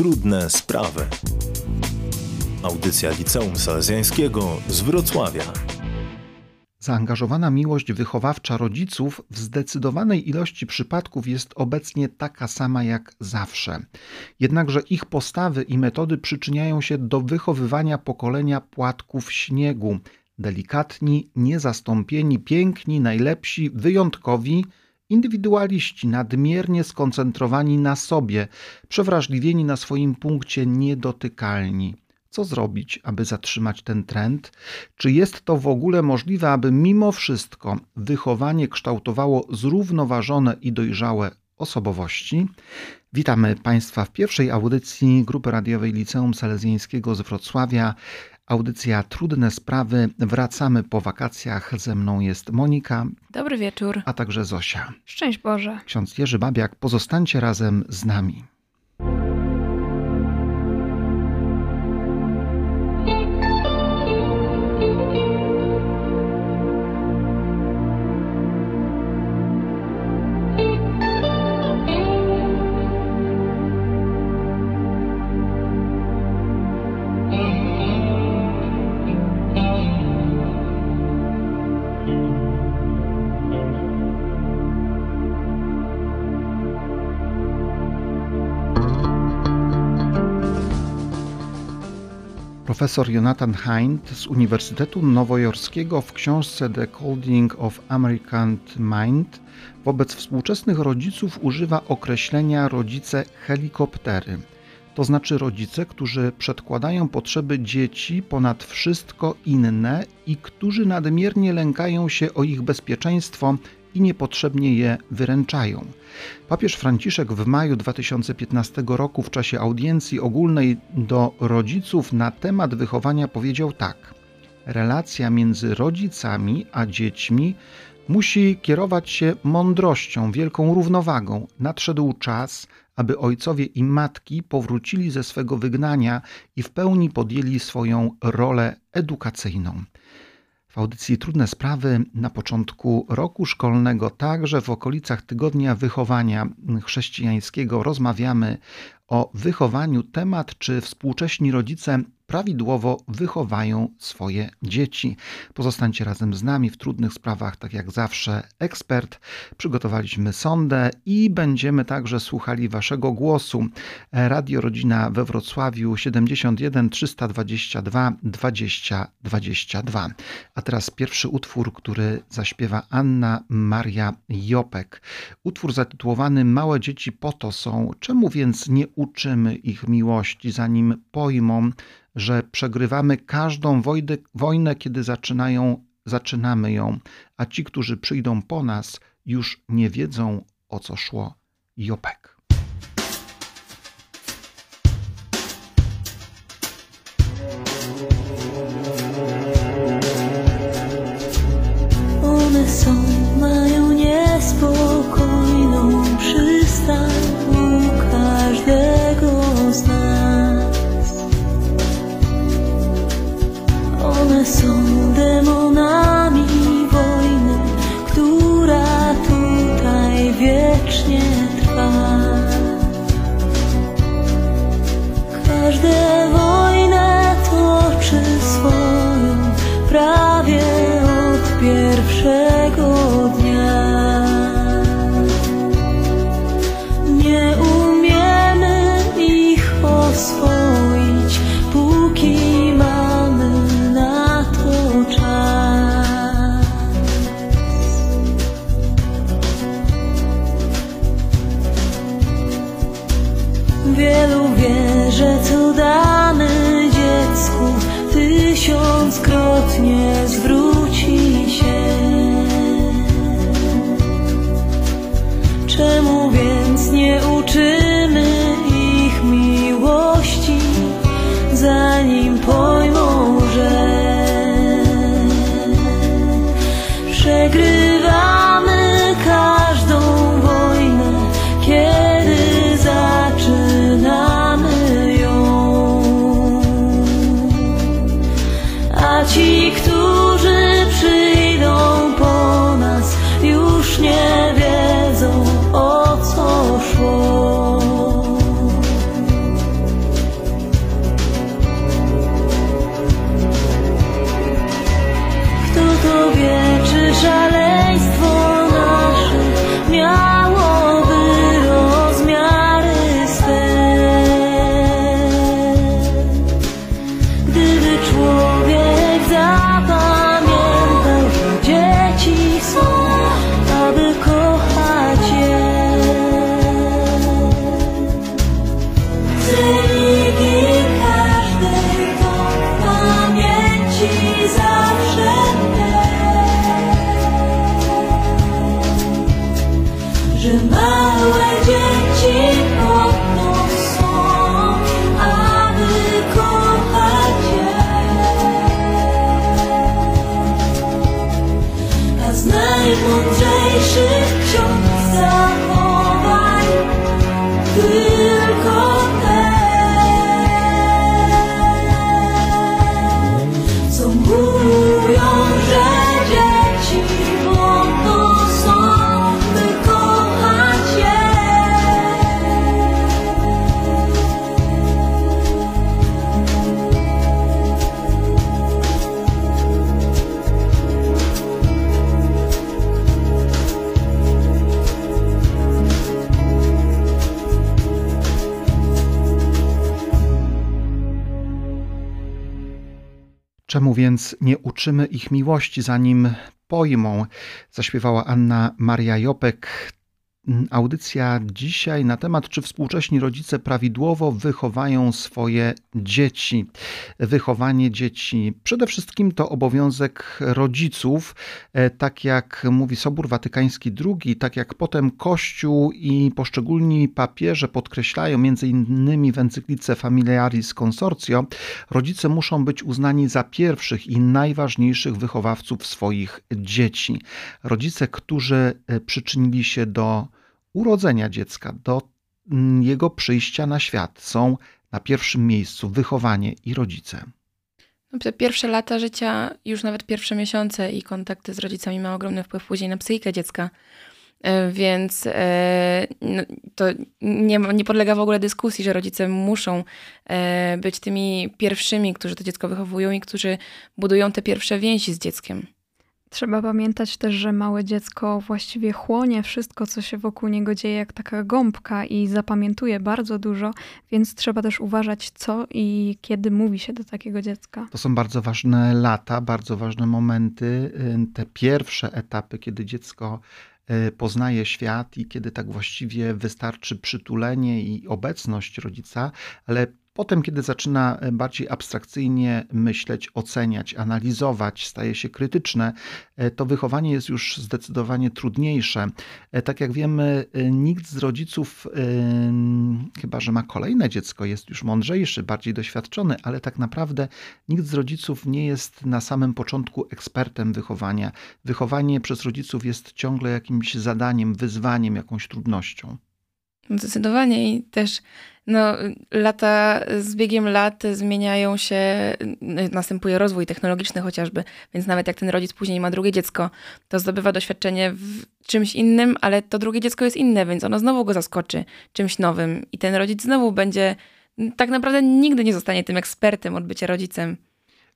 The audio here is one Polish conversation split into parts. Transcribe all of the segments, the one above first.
Trudne sprawy. Audycja Liceum Salezjańskiego z Wrocławia. Zaangażowana miłość wychowawcza rodziców w zdecydowanej ilości przypadków jest obecnie taka sama jak zawsze. Jednakże ich postawy i metody przyczyniają się do wychowywania pokolenia płatków śniegu. Delikatni, niezastąpieni, piękni, najlepsi, wyjątkowi, indywidualiści, nadmiernie skoncentrowani na sobie, przewrażliwieni na swoim punkcie, niedotykalni. Co zrobić, aby zatrzymać ten trend? Czy jest to w ogóle możliwe, aby mimo wszystko wychowanie kształtowało zrównoważone i dojrzałe osobowości? Witamy Państwa w pierwszej audycji Grupy Radiowej Liceum Salezjańskiego z Wrocławia. Audycja Trudne Sprawy. Wracamy po wakacjach. Ze mną jest Monika. Dobry wieczór. A także Zosia. Szczęść Boże. Ksiądz Jerzy Babiak, pozostańcie razem z nami. Profesor Jonathan Hind z Uniwersytetu Nowojorskiego w książce The Coding of American Mind wobec współczesnych rodziców używa określenia rodzice helikoptery. To znaczy rodzice, którzy przedkładają potrzeby dzieci ponad wszystko inne i którzy nadmiernie lękają się o ich bezpieczeństwo i niepotrzebnie je wyręczają. Papież Franciszek w maju 2015 roku w czasie audiencji ogólnej do rodziców na temat wychowania powiedział tak: Relacja między rodzicami a dziećmi musi kierować się mądrością, wielką równowagą. Nadszedł czas, aby ojcowie i matki powrócili ze swego wygnania i w pełni podjęli swoją rolę edukacyjną. W audycji Trudne Sprawy na początku roku szkolnego, także w okolicach tygodnia wychowania chrześcijańskiego, rozmawiamy o wychowaniu, temat czy współcześni rodzice prawidłowo wychowają swoje dzieci. Pozostańcie razem z nami w trudnych sprawach, tak jak zawsze, ekspert. Przygotowaliśmy sondę i będziemy także słuchali Waszego głosu. Radio Rodzina we Wrocławiu 71 322 20 22. A teraz pierwszy utwór, który zaśpiewa Anna Maria Jopek. Utwór zatytułowany Małe dzieci po to są. Czemu więc nie uczymy ich miłości, zanim pojmą, że przegrywamy każdą wojnę, wojnę, kiedy zaczynają, zaczynamy ją, a ci, którzy przyjdą po nas, już nie wiedzą, o co szło. Jopek. Więc nie uczymy ich miłości, zanim pojmą? Zaśpiewała Anna Maria Jopek. Audycja dzisiaj na temat, czy współcześni rodzice prawidłowo wychowają swoje dzieci. Wychowanie dzieci przede wszystkim to obowiązek rodziców, e, tak jak mówi Sobór Watykański II, tak jak potem Kościół i poszczególni papieże podkreślają, między innymi w encyklice Familiaris Consortio, rodzice muszą być uznani za pierwszych i najważniejszych wychowawców swoich dzieci. Rodzice, którzy e, przyczynili się do urodzenia dziecka, do mm, jego przyjścia na świat są na pierwszym miejscu wychowanie i rodzice. No, te pierwsze lata życia, już nawet pierwsze miesiące i kontakty z rodzicami ma ogromny wpływ później na psychikę dziecka. E, więc e, no, to nie, nie podlega w ogóle dyskusji, że rodzice muszą e, być tymi pierwszymi, którzy to dziecko wychowują i którzy budują te pierwsze więzi z dzieckiem. Trzeba pamiętać też, że małe dziecko właściwie chłonie wszystko, co się wokół niego dzieje, jak taka gąbka i zapamiętuje bardzo dużo, więc trzeba też uważać, co i kiedy mówi się do takiego dziecka. To są bardzo ważne lata, bardzo ważne momenty, y, te pierwsze etapy, kiedy dziecko y, poznaje świat i kiedy tak właściwie wystarczy przytulenie i obecność rodzica, ale Potem, kiedy zaczyna e, bardziej abstrakcyjnie myśleć, oceniać, analizować, staje się krytyczne, e, to wychowanie jest już zdecydowanie trudniejsze. E, tak jak wiemy, nikt z rodziców, chyba że ma kolejne dziecko, jest już mądrzejszy, bardziej doświadczony, ale tak naprawdę nikt z rodziców nie jest na samym początku ekspertem wychowania. Wychowanie przez rodziców jest ciągle jakimś zadaniem, wyzwaniem, jakąś trudnością. Zdecydowanie i też no, lata, z biegiem lat zmieniają się, następuje rozwój technologiczny chociażby, więc nawet jak ten rodzic później ma drugie dziecko, to zdobywa doświadczenie w czymś innym, ale to drugie dziecko jest inne, więc ono znowu go zaskoczy czymś nowym i ten rodzic znowu będzie, tak naprawdę nigdy nie zostanie tym ekspertem od bycia rodzicem.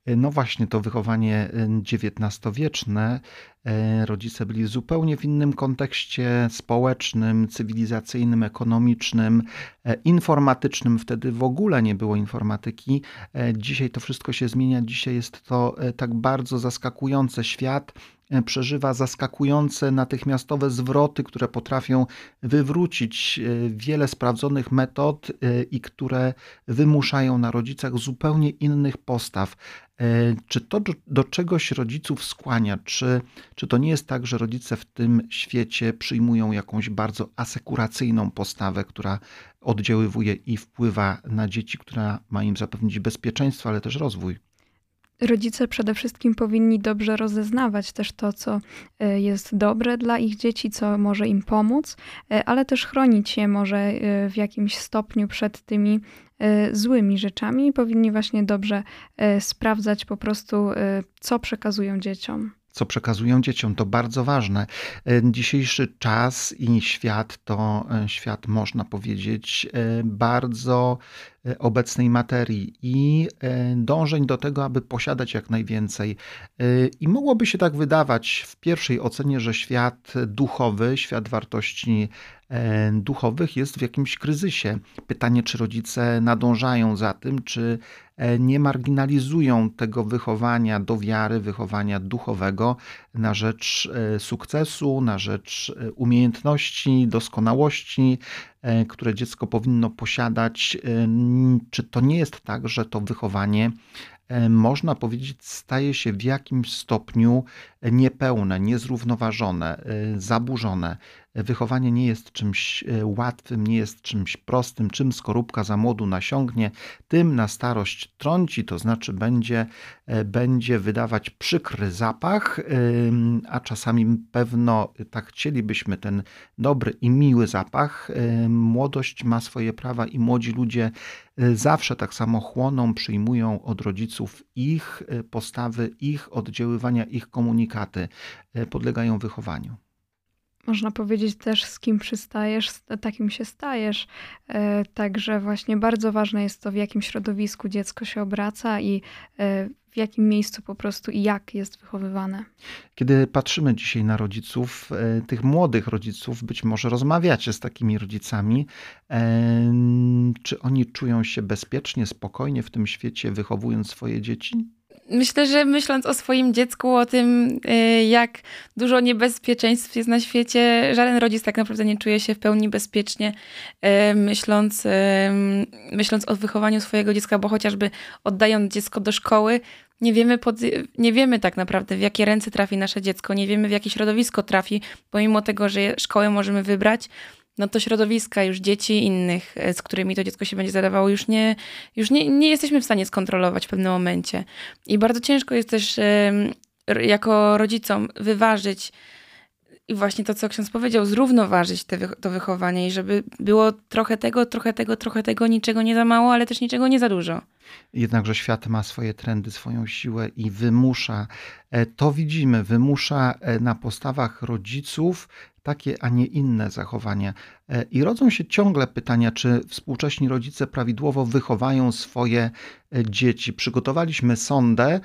No właśnie, to wychowanie XIX-wieczne. E, rodzice byli zupełnie w innym kontekście społecznym, cywilizacyjnym, ekonomicznym, e, informatycznym. Wtedy w ogóle nie było informatyki. E, dzisiaj to wszystko się zmienia. Dzisiaj jest to tak bardzo zaskakujące. Świat przeżywa zaskakujące, natychmiastowe zwroty, które potrafią wywrócić wiele sprawdzonych metod i które wymuszają na rodzicach zupełnie innych postaw. E, czy to do, czegoś rodziców skłania? Czy, czy to nie jest tak, że rodzice w tym świecie przyjmują jakąś bardzo asekuracyjną postawę, która oddziaływuje i wpływa na dzieci, która ma im zapewnić bezpieczeństwo, ale też rozwój? Rodzice przede wszystkim powinni dobrze rozeznawać też to, co e, jest dobre dla ich dzieci, co może im pomóc, e, ale też chronić je może w jakimś stopniu przed tymi E, złymi rzeczami. Powinni właśnie dobrze e, sprawdzać po prostu, e, co przekazują dzieciom co przekazują dzieciom. To bardzo ważne. Dzisiejszy czas i świat to świat, można powiedzieć, bardzo obecnej materii i dążeń do tego, aby posiadać jak najwięcej. I mogłoby się tak wydawać w pierwszej ocenie, że świat duchowy, świat wartości E, duchowych jest w jakimś kryzysie. Pytanie, czy rodzice nadążają za tym, czy e, nie marginalizują tego wychowania do wiary, wychowania duchowego na rzecz e, sukcesu, na rzecz umiejętności, doskonałości, które dziecko powinno posiadać. Czy to nie jest tak, że to wychowanie można powiedzieć, staje się w jakimś stopniu niepełne, niezrównoważone, zaburzone. Wychowanie nie jest czymś e, łatwym, nie jest czymś prostym. Czym skorupka za młodu nasiągnie, tym na starość trąci, to znaczy będzie, e, będzie wydawać przykry zapach, a czasami pewno tak chcielibyśmy ten dobry i miły zapach. Młodość ma swoje prawa i młodzi ludzie e, zawsze tak samo chłoną, przyjmują od rodziców ich postawy, ich oddziaływania, ich komunikaty, podlegają wychowaniu można powiedzieć też, z kim przystajesz, takim się stajesz. E, także właśnie bardzo ważne jest to, w jakim środowisku dziecko się obraca i e, w jakim miejscu po prostu i jak jest wychowywane. Kiedy patrzymy dzisiaj na rodziców, e, tych młodych rodziców, być może rozmawiacie z takimi rodzicami, czy oni czują się bezpiecznie, spokojnie w tym świecie, wychowując swoje dzieci? Myślę, że myśląc o swoim dziecku, o tym, y, jak dużo niebezpieczeństw jest na świecie, żaden rodzic tak naprawdę nie czuje się w pełni bezpiecznie, y, myśląc, y, myśląc o wychowaniu swojego dziecka, bo chociażby oddając dziecko do szkoły, nie wiemy, pod, nie wiemy tak naprawdę, w jakie ręce trafi nasze dziecko, nie wiemy, w jakie środowisko trafi, pomimo tego, że szkołę możemy wybrać, no to środowiska już dzieci innych, e, z którymi to dziecko się będzie zadawało, już nie, już nie, nie jesteśmy w stanie skontrolować w pewnym momencie. I bardzo ciężko jest też jako rodzicom wyważyć i właśnie to, co ksiądz powiedział, zrównoważyć te, to wychowanie i żeby było trochę tego, trochę tego, trochę tego, niczego nie za mało, ale też niczego nie za dużo. Jednakże świat ma swoje trendy, swoją siłę i wymusza, e, to widzimy, wymusza e, na postawach rodziców takie, a nie inne zachowania. E, I rodzą się ciągle pytania, czy współcześni rodzice prawidłowo wychowają swoje dzieci. Przygotowaliśmy sondę.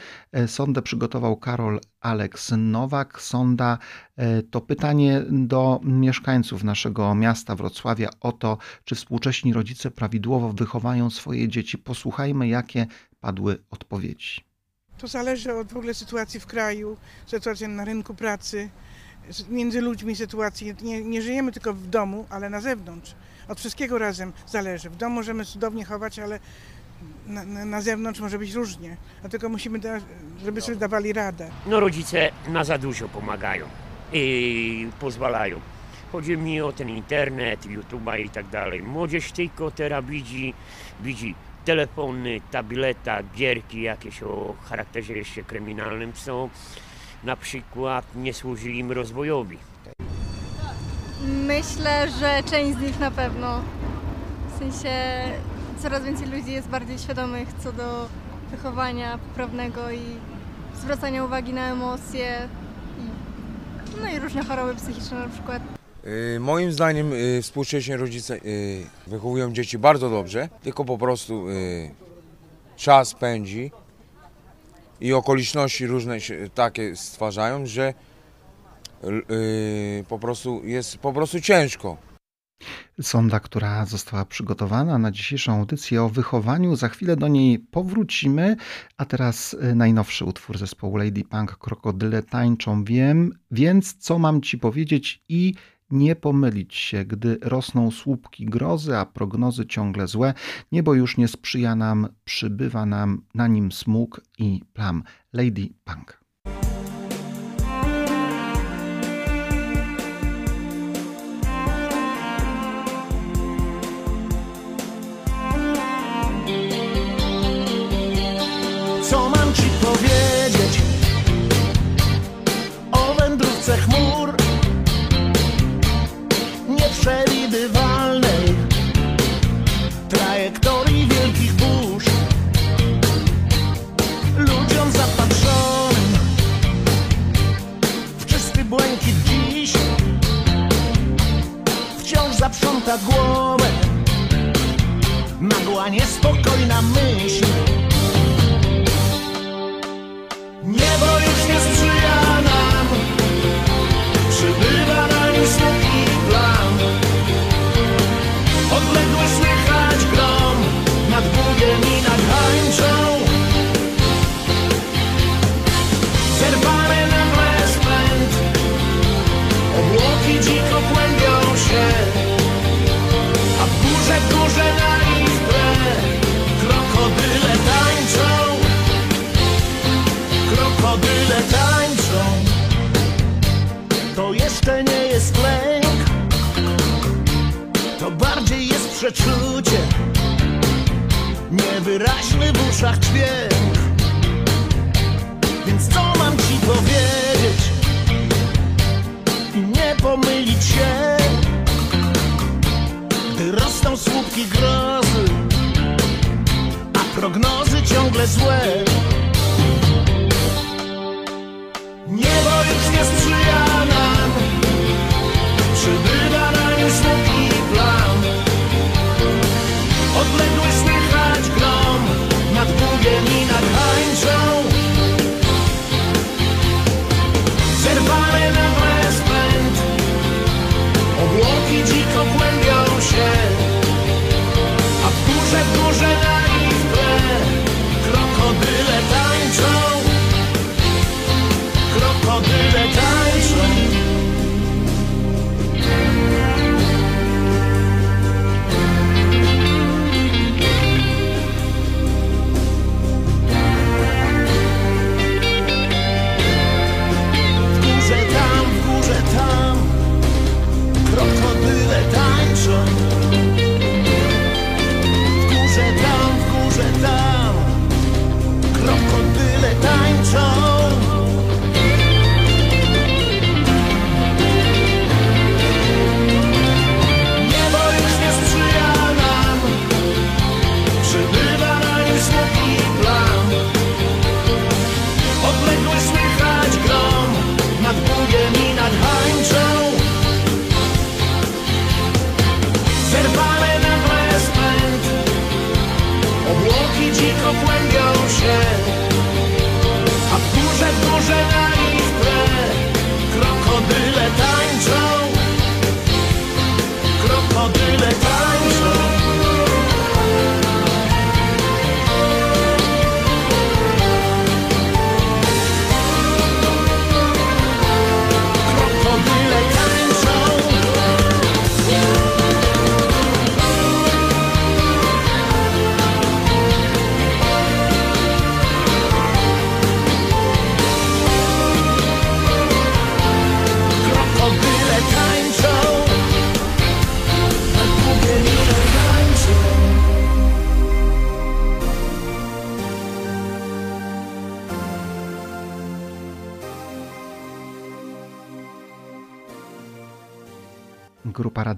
Sondę przygotował Karol Aleks Nowak. Sonda to pytanie do mieszkańców naszego miasta Wrocławia o to, czy współcześni rodzice prawidłowo wychowają swoje dzieci. Posłuchajmy, jakie padły odpowiedzi. To zależy od w ogóle sytuacji w kraju, sytuacji na rynku pracy, między ludźmi sytuacji. Nie, nie żyjemy tylko w domu, ale na zewnątrz. Od wszystkiego razem zależy. W domu możemy cudownie chować, ale na, na, na zewnątrz może być różnie. Dlatego musimy, da, żeby sobie dawali radę. No rodzice na za dużo pomagają i pozwalają. Chodzi mi o ten internet, YouTube'a i tak dalej. Młodzież tylko teraz widzi, widzi telefony, tableta, gierki jakieś o charakterze jeszcze kryminalnym, co na przykład nie służy im rozwojowi. Myślę, że część z nich na pewno. W sensie coraz więcej ludzi jest bardziej świadomych co do wychowania poprawnego i zwracania uwagi na emocje. I, no i różne choroby psychiczne na przykład. Y, moim zdaniem y, współcześni rodzice y, wychowują dzieci bardzo dobrze, tylko po prostu czas pędzi i okoliczności różne się takie stwarzają, że po prostu jest po prostu ciężko. Sonda, która została przygotowana na dzisiejszą audycję o wychowaniu. Za chwilę do niej powrócimy. A teraz najnowszy utwór zespołu Lady Punk Krokodyle tańczą. Wiem, więc co mam ci powiedzieć i nie pomylić się, gdy rosną słupki grozy, a prognozy ciągle złe. Niebo już nie sprzyja nam, przybywa nam na nim smug i plam. Lady Punk. Zaprząta głowę nagła niespokojna myśl. Przeczucie, niewyraźny w uszach dźwięk. Więc co mam ci powiedzieć i nie pomylić się, gdy rosną słupki grozy, a prognozy ciągle złe. Niebo już nie sprzyja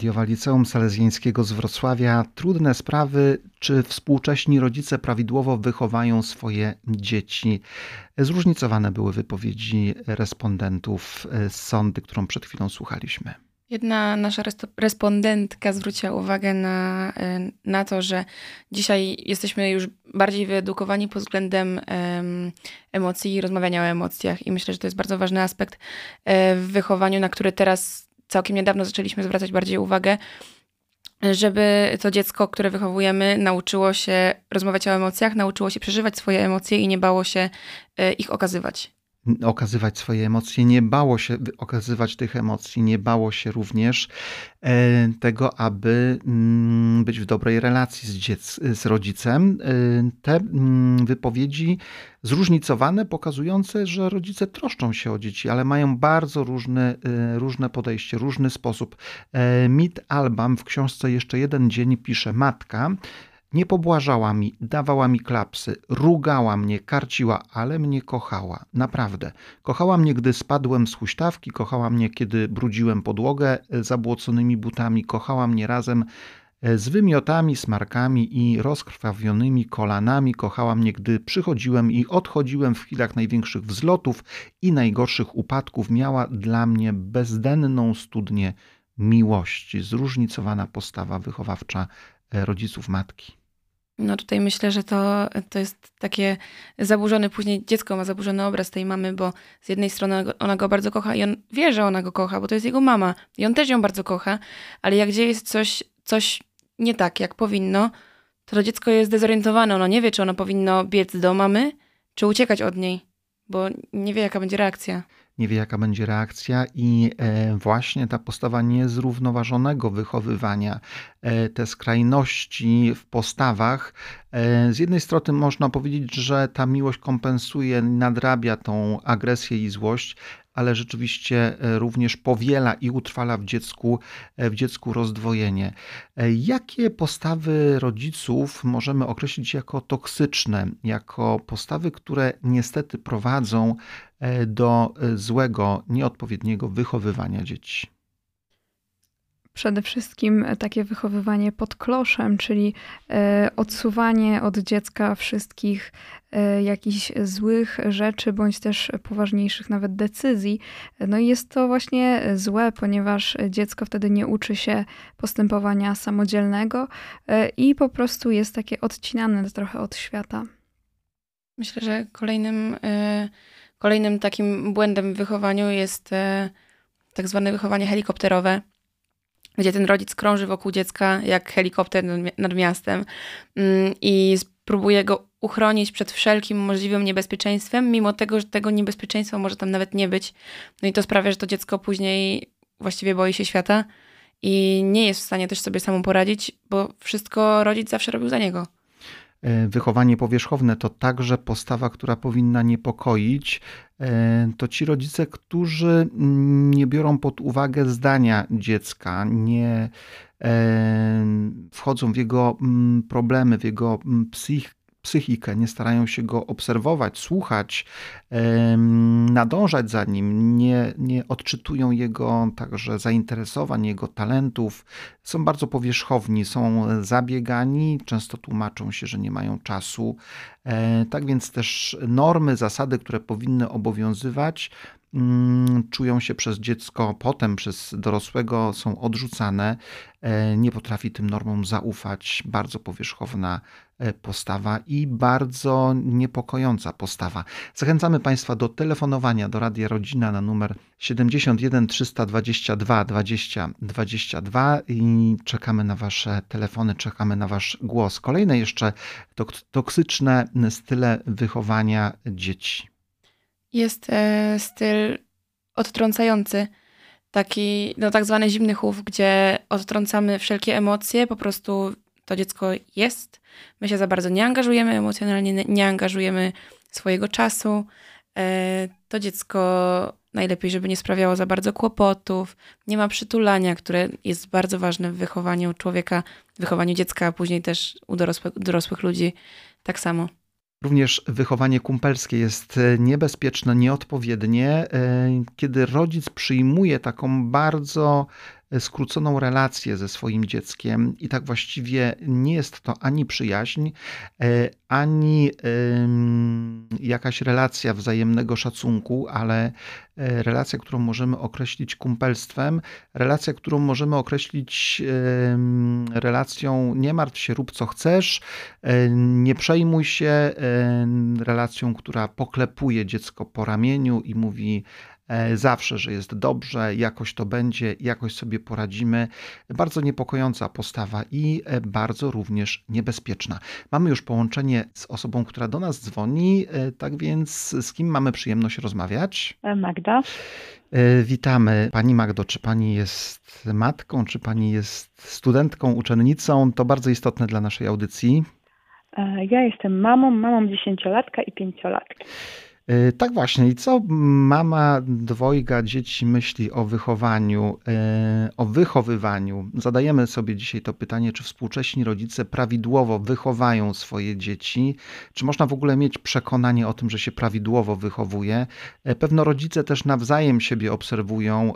radiowa Liceum Salezjańskiego z Wrocławia. Trudne sprawy, czy współcześni rodzice prawidłowo wychowają swoje dzieci. Zróżnicowane były wypowiedzi respondentów z sądy, którą przed chwilą słuchaliśmy. Jedna nasza respondentka zwróciła uwagę na, na to, że dzisiaj jesteśmy już bardziej wyedukowani pod względem um, emocji i rozmawiania o emocjach. I myślę, że to jest bardzo ważny aspekt e, w wychowaniu, na który teraz całkiem niedawno zaczęliśmy zwracać bardziej uwagę, żeby to dziecko, które wychowujemy, nauczyło się rozmawiać o emocjach, nauczyło się przeżywać swoje emocje i nie bało się e, ich okazywać okazywać swoje emocje, nie bało się okazywać tych emocji, nie bało się również e, tego, aby mm, być w dobrej relacji z, dziec z rodzicem. E, te mm, wypowiedzi zróżnicowane, pokazujące, że rodzice troszczą się o dzieci, ale mają bardzo różne, e, różne podejście, różny sposób. Mit Albam w książce Jeszcze jeden dzień pisze matka, nie pobłażała mi, dawała mi klapsy, rugała mnie, karciła, ale mnie kochała. Naprawdę. Kochała mnie, gdy spadłem z huśtawki, kochała mnie, kiedy brudziłem podłogę zabłoconymi butami, kochała mnie razem e, z wymiotami, smarkami i rozkrwawionymi kolanami. Kochała mnie, gdy przychodziłem i odchodziłem w chwilach największych wzlotów i najgorszych upadków. Miała dla mnie bezdenną studnię miłości. Zróżnicowana postawa wychowawcza e, rodziców matki. No tutaj myślę, że to, to jest takie zaburzony, później dziecko ma zaburzony obraz tej mamy, bo z jednej strony ona go bardzo kocha i on wie, że ona go kocha, bo to jest jego mama i on też ją bardzo kocha, ale jak dzieje jest coś, coś nie tak, jak powinno, to to dziecko jest dezorientowane, ono nie wie, czy ono powinno biec do mamy, czy uciekać od niej, bo nie wie, jaka będzie reakcja nie wie jaka będzie reakcja i e, właśnie ta postawa niezrównoważonego wychowywania, e, te skrajności w postawach, e, z jednej strony można powiedzieć, że ta miłość kompensuje, nadrabia tą agresję i złość, ale rzeczywiście również powiela i utrwala w dziecku, w dziecku rozdwojenie. Jakie postawy rodziców możemy określić jako toksyczne, jako postawy, które niestety prowadzą E, do e, złego, nieodpowiedniego wychowywania dzieci? Przede wszystkim takie wychowywanie pod kloszem, czyli e, odsuwanie od dziecka wszystkich jakichś złych rzeczy, bądź też poważniejszych nawet decyzji. No i jest to właśnie złe, ponieważ dziecko wtedy nie uczy się postępowania samodzielnego i po prostu jest takie odcinane trochę od świata. Myślę, że kolejnym Kolejnym takim błędem w wychowaniu jest e, tak zwane wychowanie helikopterowe, gdzie ten rodzic krąży wokół dziecka jak helikopter nad miastem mm, i spróbuje go uchronić przed wszelkim możliwym niebezpieczeństwem, mimo tego, że tego niebezpieczeństwa może tam nawet nie być. No i to sprawia, że to dziecko później właściwie boi się świata i nie jest w stanie też sobie samemu poradzić, bo wszystko rodzic zawsze robił za niego. E, wychowanie powierzchowne to także postawa, która powinna niepokoić. E, to ci rodzice, którzy nie biorą pod uwagę zdania dziecka, nie e, wchodzą w jego mm, problemy, w jego mm, psych, psychikę, nie starają się go obserwować, słuchać, nadążać za nim, nie, nie odczytują jego także zainteresowań, jego talentów, są bardzo powierzchowni, są zabiegani, często tłumaczą się, że nie mają czasu. E, tak więc też normy, zasady, które powinny obowiązywać, czują się przez dziecko, potem przez dorosłego są odrzucane, e, nie potrafi tym normom zaufać, bardzo powierzchowna e, postawa i bardzo niepokojąca postawa. Zachęcamy Państwa do telefonowania do Radia Rodzina na numer 71 322 20 22 i czekamy na Wasze telefony, czekamy na Wasz głos. Kolejne jeszcze toksyczne style wychowania dzieci. Jest e, styl odtrącający, taki no, tak zwany zimny chów, gdzie odtrącamy wszelkie emocje, po prostu to dziecko jest, my się za bardzo nie angażujemy emocjonalnie, nie angażujemy swojego czasu. E, to dziecko najlepiej, żeby nie sprawiało za bardzo kłopotów, nie ma przytulania, które jest bardzo ważne w wychowaniu człowieka, w wychowaniu dziecka, a później też u dorosłych, dorosłych ludzi tak samo. Również wychowanie kumpelskie jest e, niebezpieczne, nieodpowiednie, e, kiedy rodzic przyjmuje taką bardzo skróconą relację ze swoim dzieckiem i tak właściwie nie jest to ani przyjaźń, ani jakaś relacja wzajemnego szacunku, ale relacja, którą możemy określić kumpelstwem, relacja, którą możemy określić relacją nie martw się, rób co chcesz, nie przejmuj się, relacją, która poklepuje dziecko po ramieniu i mówi E, zawsze, że jest dobrze, jakoś to będzie, jakoś sobie poradzimy. Bardzo niepokojąca postawa i e, bardzo również niebezpieczna. Mamy już połączenie z osobą, która do nas dzwoni, e, tak więc z kim mamy przyjemność rozmawiać? Magda. Witamy. Pani Magdo, czy pani jest matką, czy pani jest studentką, uczennicą? To bardzo istotne dla naszej audycji. Ja jestem mamą, mamą dziesięciolatka i pięciolatki. E, tak właśnie. I co mama dwojga dzieci myśli o wychowaniu, e, o wychowywaniu? Zadajemy sobie dzisiaj to pytanie, czy współcześni rodzice prawidłowo wychowają swoje dzieci? Czy można w ogóle mieć przekonanie o tym, że się prawidłowo wychowuje? E, pewno rodzice też nawzajem siebie obserwują,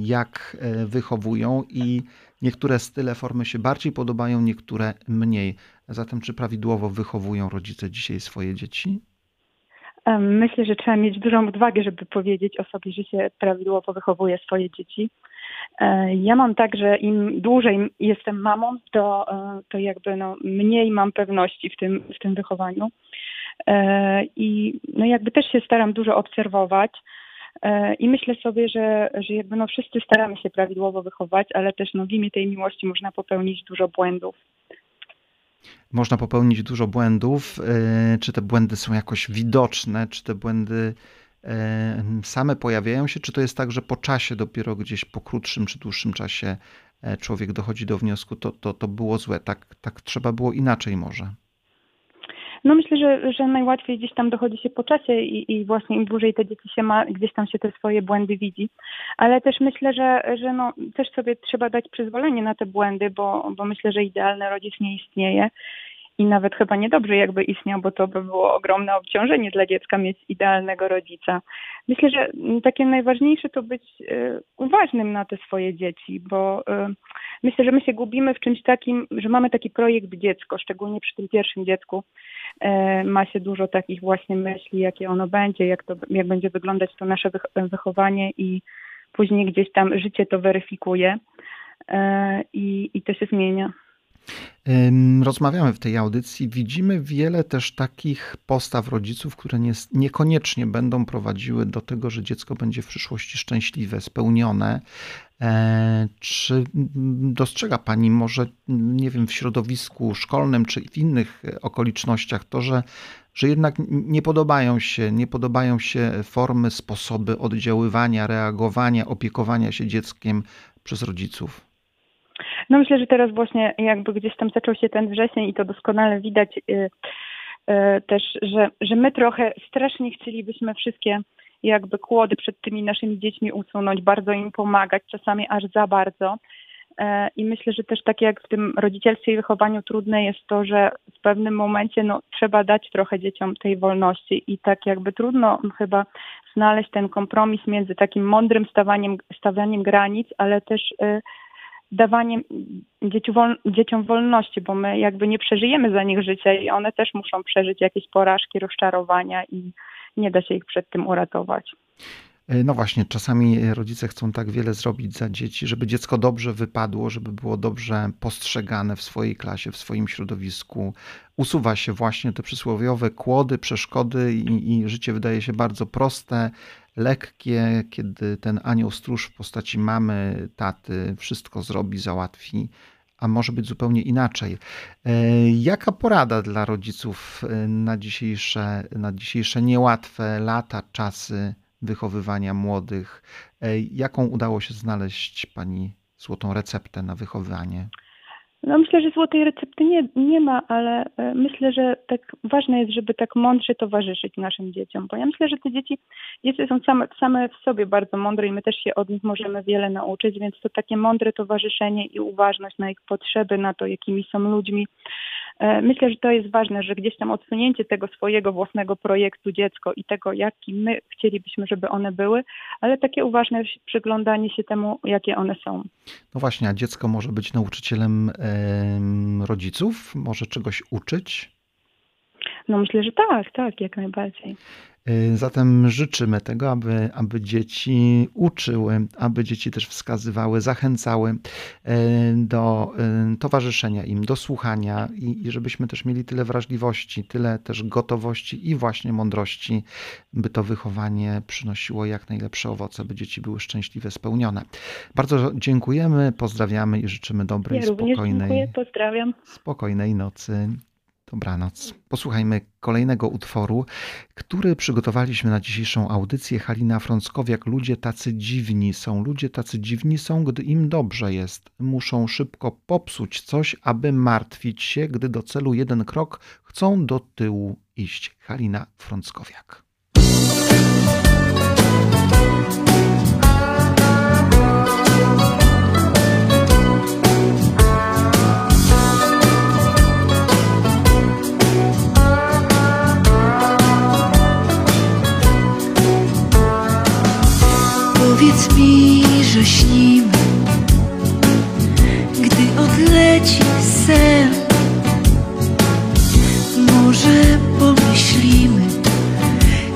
jak wychowują i niektóre style, formy się bardziej podobają, niektóre mniej. Zatem, czy prawidłowo wychowują rodzice dzisiaj swoje dzieci? Myślę, że trzeba mieć dużą odwagę, żeby powiedzieć o sobie, że się prawidłowo wychowuje swoje dzieci. E, ja mam tak, że im dłużej jestem mamą, to, e, to jakby no, mniej mam pewności w tym, w tym wychowaniu. E, I no jakby też się staram dużo obserwować. I myślę sobie, że, że jakby no wszyscy staramy się prawidłowo wychować, ale też no w imię tej miłości można popełnić dużo błędów można popełnić dużo błędów. E, czy te błędy są jakoś widoczne, czy te błędy e, same pojawiają się, czy to jest tak, że po czasie, dopiero gdzieś po krótszym czy dłuższym czasie e, człowiek dochodzi do wniosku, to, to, to było złe, tak, tak trzeba było inaczej może. No myślę, że, że najłatwiej gdzieś tam dochodzi się po czasie i, i właśnie im dłużej te dzieci się ma, gdzieś tam się te swoje błędy widzi. Ale też myślę, że, że no, też sobie trzeba dać przyzwolenie na te błędy, bo, bo myślę, że idealny rodzic nie istnieje i nawet chyba niedobrze jakby istniał, bo to by było ogromne obciążenie dla dziecka mieć idealnego rodzica. Myślę, że takie najważniejsze to być y, uważnym na te swoje dzieci, bo y, myślę, że my się gubimy w czymś takim, że mamy taki projekt dziecko, szczególnie przy tym pierwszym dziecku. Y, ma się dużo takich właśnie myśli, jakie ono będzie, jak, to, jak będzie wyglądać to nasze wychowanie i później gdzieś tam życie to weryfikuje i, i to się zmienia. Rozmawiamy w tej audycji, widzimy wiele też takich postaw rodziców, które nie, niekoniecznie będą prowadziły do tego, że dziecko będzie w przyszłości szczęśliwe, spełnione. E, czy dostrzega Pani może, nie wiem, w środowisku szkolnym czy w innych okolicznościach to, że, że jednak nie podobają się, nie podobają się formy, sposoby oddziaływania, reagowania, opiekowania się dzieckiem przez rodziców? No myślę, że teraz właśnie jakby gdzieś tam zaczął się ten wrzesień i to doskonale widać y, y, też, że, że my trochę strasznie chcielibyśmy wszystkie jakby kłody przed tymi naszymi dziećmi usunąć, bardzo im pomagać, czasami aż za bardzo. E, I myślę, że też tak jak w tym rodzicielstwie i wychowaniu trudne jest to, że w pewnym momencie no, trzeba dać trochę dzieciom tej wolności i tak jakby trudno chyba znaleźć ten kompromis między takim mądrym stawianiem granic, ale też y, dawaniem dzieciom wolności, bo my jakby nie przeżyjemy za nich życia i one też muszą przeżyć jakieś porażki, rozczarowania i nie da się ich przed tym uratować. E, no właśnie, czasami rodzice chcą tak wiele zrobić za dzieci, żeby dziecko dobrze wypadło, żeby było dobrze postrzegane w swojej klasie, w swoim środowisku. Usuwa się właśnie te przysłowiowe kłody, przeszkody i, i życie wydaje się bardzo proste, lekkie, kiedy ten anioł stróż w postaci mamy, taty wszystko zrobi, załatwi, a może być zupełnie inaczej. E, jaka porada dla rodziców e, na dzisiejsze, na dzisiejsze niełatwe lata, czasy wychowywania młodych? E, jaką udało się znaleźć Pani złotą receptę na wychowywanie? No myślę, że złotej recepty nie, nie ma, ale e, myślę, że tak ważne jest, żeby tak mądrze towarzyszyć naszym dzieciom, bo ja myślę, że te dzieci, dzieci są same, same w sobie bardzo mądre i my też się od nich możemy wiele nauczyć, więc to takie mądre towarzyszenie i uważność na ich potrzeby, na to, jakimi są ludźmi, Myślę, że to jest ważne, że gdzieś tam odsunięcie tego swojego własnego projektu dziecko i tego, jaki my chcielibyśmy, żeby one były, ale takie uważne przyglądanie się temu, jakie one są. No właśnie, a dziecko może być nauczycielem em, rodziców, może czegoś uczyć. No myślę, że tak, tak, jak najbardziej. Y, Zatem życzymy tego, aby, aby dzieci uczyły, aby dzieci też wskazywały, zachęcały y, do y, towarzyszenia im, do słuchania i, i żebyśmy też mieli tyle wrażliwości, tyle też gotowości i właśnie mądrości, by to wychowanie przynosiło jak najlepsze owoce, by dzieci były szczęśliwe, spełnione. Bardzo dziękujemy, pozdrawiamy i życzymy dobrej, Ja spokojnej, dziękuję, spokojnej nocy. Dobranoc. Posłuchajmy kolejnego utworu, który przygotowaliśmy na dzisiejszą audycję. Halina Frąckowiak. Ludzie tacy dziwni są. Ludzie tacy dziwni są, gdy im dobrze jest. Muszą szybko popsuć coś, aby martwić się, gdy do celu jeden krok chcą do tyłu iść. Halina Frąckowiak. Powiedz mi, że śnimy, gdy odleci sen. Może pomyślimy,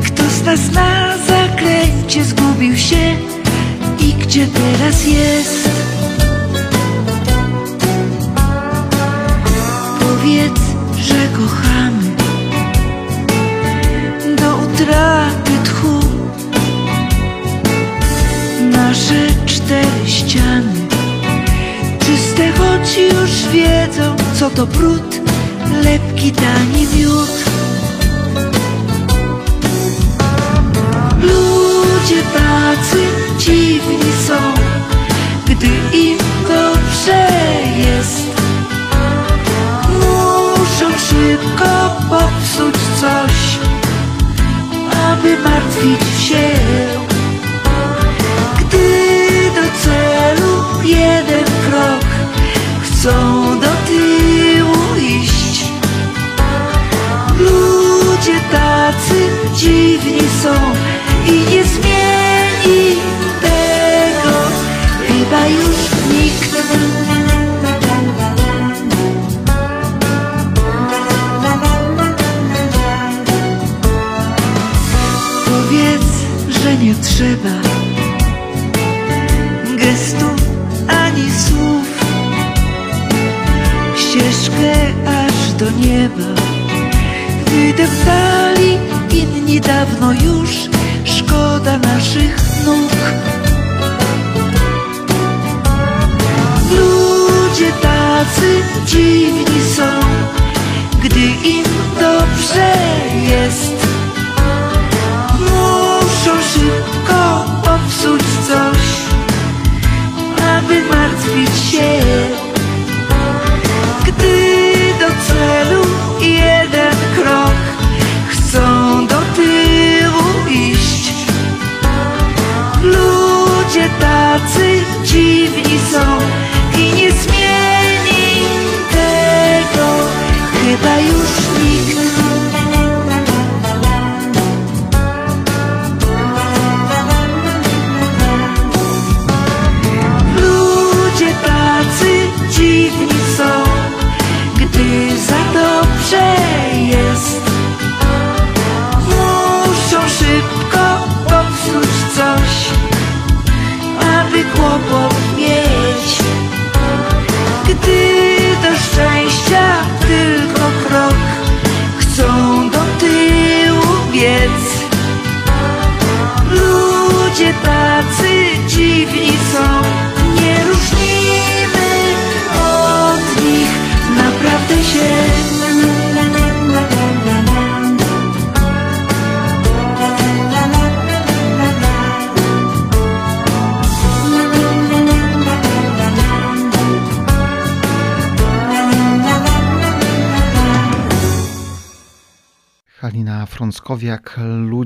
kto z nas na zakręcie zgubił się i gdzie teraz jest. Powiedz, że kochamy do utraty tchu nasze cztery ściany. Czyste, choć już wiedzą, co to brud Lepki, tani miód. Ludzie tacy dziwni są Gdy im dobrze jest. Muszą szybko popsuć coś Aby martwić się chcą do tyłu iść. Ludzie tacy dziwni są i nie zmieni tego chyba już nikt. Powiedz, że nie trzeba do nieba. Wydeptali inni dawno już Szkoda naszych nóg. Ludzie tacy dziwni są Gdy im dobrze jest. Muszą szybko popsuć coś aby martwić się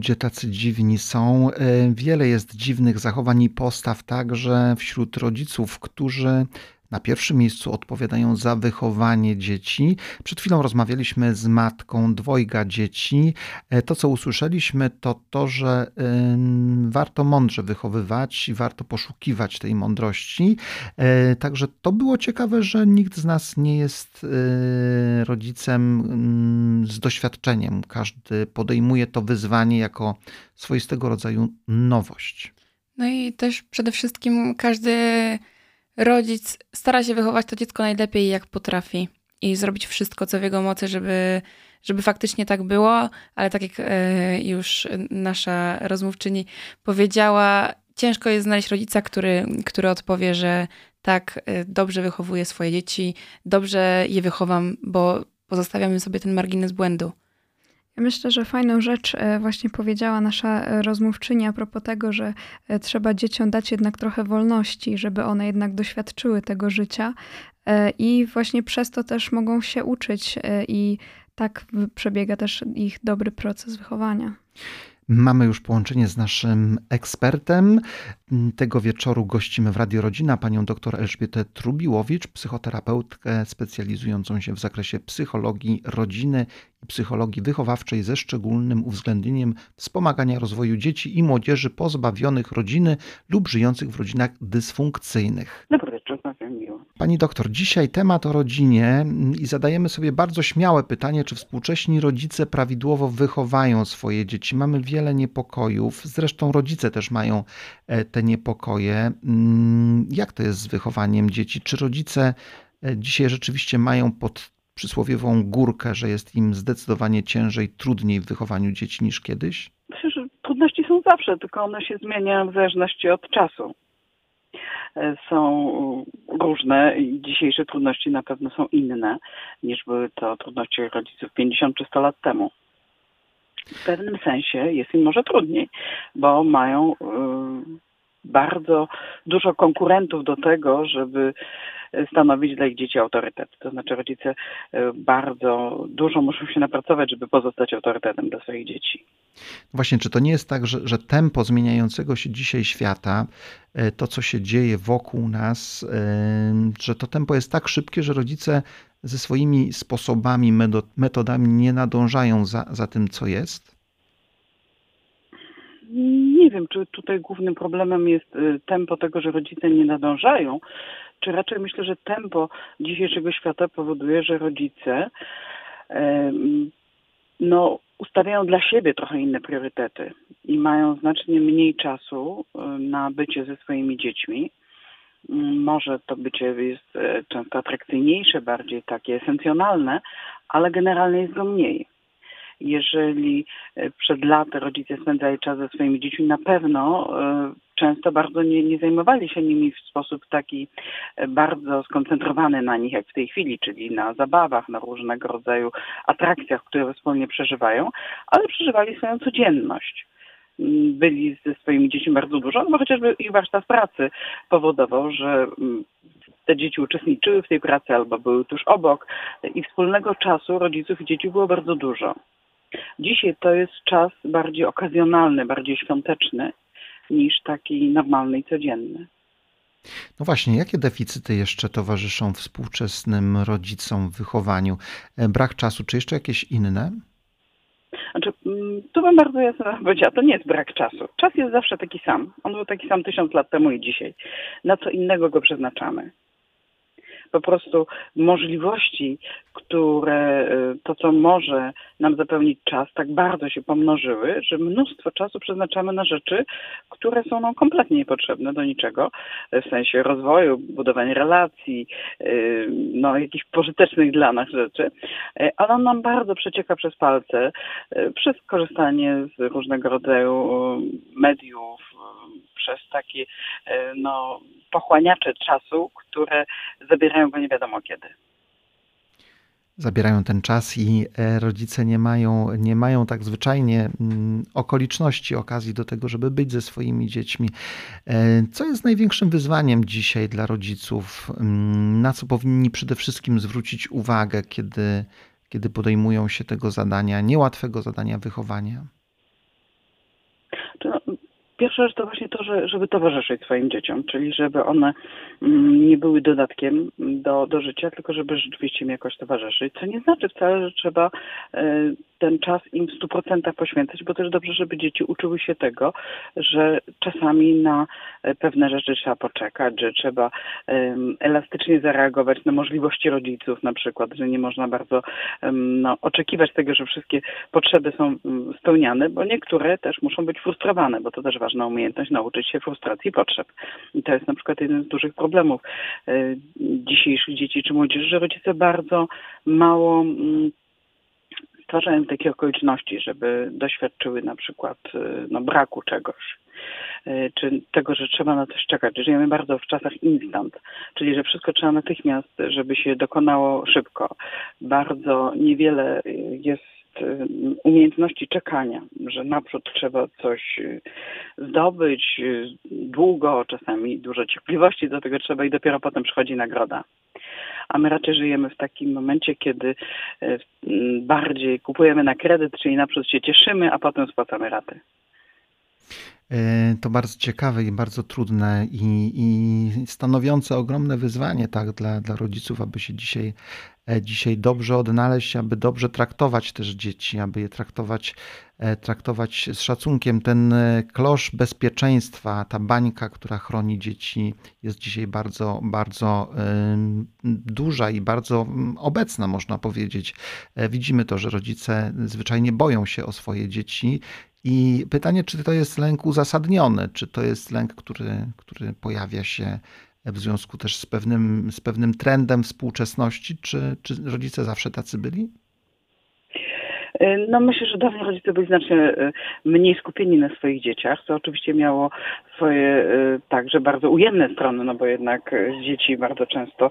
ludzie tacy dziwni są. E, Wiele jest dziwnych zachowań i postaw także wśród rodziców, którzy na pierwszym miejscu odpowiadają za wychowanie dzieci. Przed chwilą rozmawialiśmy z matką dwojga dzieci. E, to, co usłyszeliśmy, to to, że warto mądrze wychowywać i warto poszukiwać tej mądrości. E, także to było ciekawe, że nikt z nas nie jest e, rodzicem z doświadczeniem. Każdy podejmuje to wyzwanie jako swoistego rodzaju nowość. No i też przede wszystkim każdy rodzic stara się wychować to dziecko najlepiej, jak potrafi i zrobić wszystko, co w jego mocy, żeby, żeby faktycznie tak było, ale tak jak e, już nasza rozmówczyni powiedziała, ciężko jest znaleźć rodzica, który, który odpowie, że tak, e, dobrze wychowuję swoje dzieci, dobrze je wychowam, bo pozostawiamy sobie ten margines błędu. Myślę, że fajną rzecz e, właśnie powiedziała nasza e, rozmówczyni a propos tego, że e, trzeba dzieciom dać jednak trochę wolności, żeby one jednak doświadczyły tego życia i właśnie przez to też mogą się uczyć i tak przebiega też ich dobry proces wychowania. Mamy już połączenie z naszym ekspertem. Tego wieczoru gościmy w Radio Rodzina panią dr Elżbietę Trubiłowicz, psychoterapeutkę specjalizującą się w zakresie psychologii rodziny i psychologii wychowawczej ze szczególnym uwzględnieniem wspomagania rozwoju dzieci i młodzieży pozbawionych rodziny lub żyjących w rodzinach dysfunkcyjnych. Dobry wieczór. Pani doktor, dzisiaj temat o rodzinie i zadajemy sobie bardzo śmiałe pytanie, czy współcześni rodzice prawidłowo wychowają swoje dzieci. Mamy wiele niepokojów, zresztą rodzice też mają e, te niepokoje. Mm, jak to jest z wychowaniem dzieci? Czy rodzice e, dzisiaj rzeczywiście mają pod przysłowiową górkę, że jest im zdecydowanie ciężej, trudniej w wychowaniu dzieci niż kiedyś? Trudności są zawsze, tylko one się zmieniają w zależności od czasu. E, są różne i dzisiejsze trudności na pewno są inne niż były to trudności rodziców 50 czy 100 lat temu. W pewnym sensie jest im może trudniej, bo mają y, bardzo dużo konkurentów do tego, żeby stanowić dla ich dzieci autorytet. To znaczy rodzice e, bardzo dużo muszą się napracować, żeby pozostać autorytetem dla swoich dzieci. Właśnie, czy to nie jest tak, że, że tempo zmieniającego się dzisiaj świata, e, to co się dzieje wokół nas, e, że to tempo jest tak szybkie, że rodzice ze swoimi sposobami, metodami nie nadążają za, za tym, co jest? Nie wiem, czy tutaj głównym problemem jest tempo tego, że rodzice nie nadążają, czy raczej myślę, że tempo dzisiejszego świata powoduje, że rodzice no, ustawiają dla siebie trochę inne priorytety i mają znacznie mniej czasu na bycie ze swoimi dziećmi. Mm, może to bycie jest e, często atrakcyjniejsze, bardziej takie esencjonalne, ale generalnie jest go mniej jeżeli e, przed laty rodzice spędzali czas ze swoimi dziećmi, na pewno e, często bardzo nie, nie zajmowali się nimi w sposób taki e, bardzo skoncentrowany na nich, jak w tej chwili, czyli na zabawach, na różnego rodzaju atrakcjach, które wspólnie przeżywają, ale przeżywali swoją codzienność mm, byli ze swoimi dziećmi bardzo dużo, no bo chociażby ich warsztat pracy powodował, że mm, te dzieci uczestniczyły w tej pracy albo były tuż obok i wspólnego czasu rodziców i dzieci było bardzo dużo. Dzisiaj to jest czas bardziej okazjonalny, bardziej świąteczny niż taki normalny i codzienny. No właśnie, jakie deficyty jeszcze towarzyszą współczesnym rodzicom w wychowaniu? E, brak czasu, czy jeszcze jakieś inne? Znaczy, mm, tu bym bardzo jasno powiedziała, to nie jest brak czasu. Czas jest zawsze taki sam. On był taki sam tysiąc lat temu i dzisiaj. Na co innego go przeznaczamy po prostu możliwości, które y, to, co może nam zapełnić czas, tak bardzo się pomnożyły, że mnóstwo czasu przeznaczamy na rzeczy, które są nam kompletnie niepotrzebne do niczego, w sensie rozwoju, budowania relacji, y, no jakichś pożytecznych dla nas rzeczy, y, ale on nam bardzo przecieka przez palce, przez korzystanie z różnego rodzaju mediów, przez takie no, pochłaniacze czasu, które zabierają go nie wiadomo kiedy zabierają ten czas i e, rodzice nie mają, nie mają tak zwyczajnie mm, okoliczności, okazji do tego, żeby być ze swoimi dziećmi. E, co jest największym wyzwaniem dzisiaj dla rodziców? Mm, na co powinni przede wszystkim zwrócić uwagę, kiedy, kiedy podejmują się tego zadania, niełatwego zadania wychowania? Pierwsza rzecz to właśnie to, że, żeby towarzyszyć swoim dzieciom, czyli żeby one mm, nie były dodatkiem do, do życia, tylko żeby rzeczywiście im jakoś towarzyszyć, co nie znaczy wcale, że trzeba e, ten czas im w 100% poświęcać, bo też dobrze, żeby dzieci uczyły się tego, że czasami na e, pewne rzeczy trzeba poczekać, że trzeba em, elastycznie zareagować na możliwości rodziców na przykład, że nie można bardzo em, no, oczekiwać tego, że wszystkie potrzeby są mm, spełniane, bo niektóre też muszą być frustrowane, bo to też ważna umiejętność nauczyć się frustracji potrzeb. I to jest na przykład jeden z dużych problemów e, dzisiejszych dzieci czy młodzieży, że rodzice bardzo mało mm, stwarzają takie okoliczności, żeby doświadczyły na przykład y, no, braku czegoś, y, czy tego, że trzeba na coś czekać. Żyjemy bardzo w czasach instant, czyli że wszystko trzeba natychmiast, żeby się dokonało szybko. Bardzo niewiele jest y, umiejętności czekania, że naprzód trzeba coś zdobyć długo, czasami dużo cierpliwości do tego trzeba i dopiero potem przychodzi nagroda a my raczej żyjemy w takim momencie, kiedy e, bardziej kupujemy na kredyt, czyli naprzód się cieszymy, a potem spłacamy raty. E, to bardzo ciekawe i bardzo trudne i, i stanowiące ogromne wyzwanie tak, dla, dla rodziców, aby się dzisiaj, e, dzisiaj dobrze odnaleźć, aby dobrze traktować też dzieci, aby je traktować, e, traktować z szacunkiem. Ten klosz bezpieczeństwa, ta bańka, która chroni dzieci, jest dzisiaj bardzo, bardzo duża i bardzo obecna, można powiedzieć. Widzimy to, że rodzice zwyczajnie boją się o swoje dzieci i pytanie, czy to jest lęk uzasadniony, czy to jest lęk, który, który pojawia się w związku też z pewnym, z pewnym trendem współczesności, czy, czy rodzice zawsze tacy byli? Y, no myślę, że dawniej rodzice byli znacznie y, mniej skupieni na swoich dzieciach, co oczywiście miało swoje y, także bardzo ujemne strony, no bo jednak dzieci bardzo często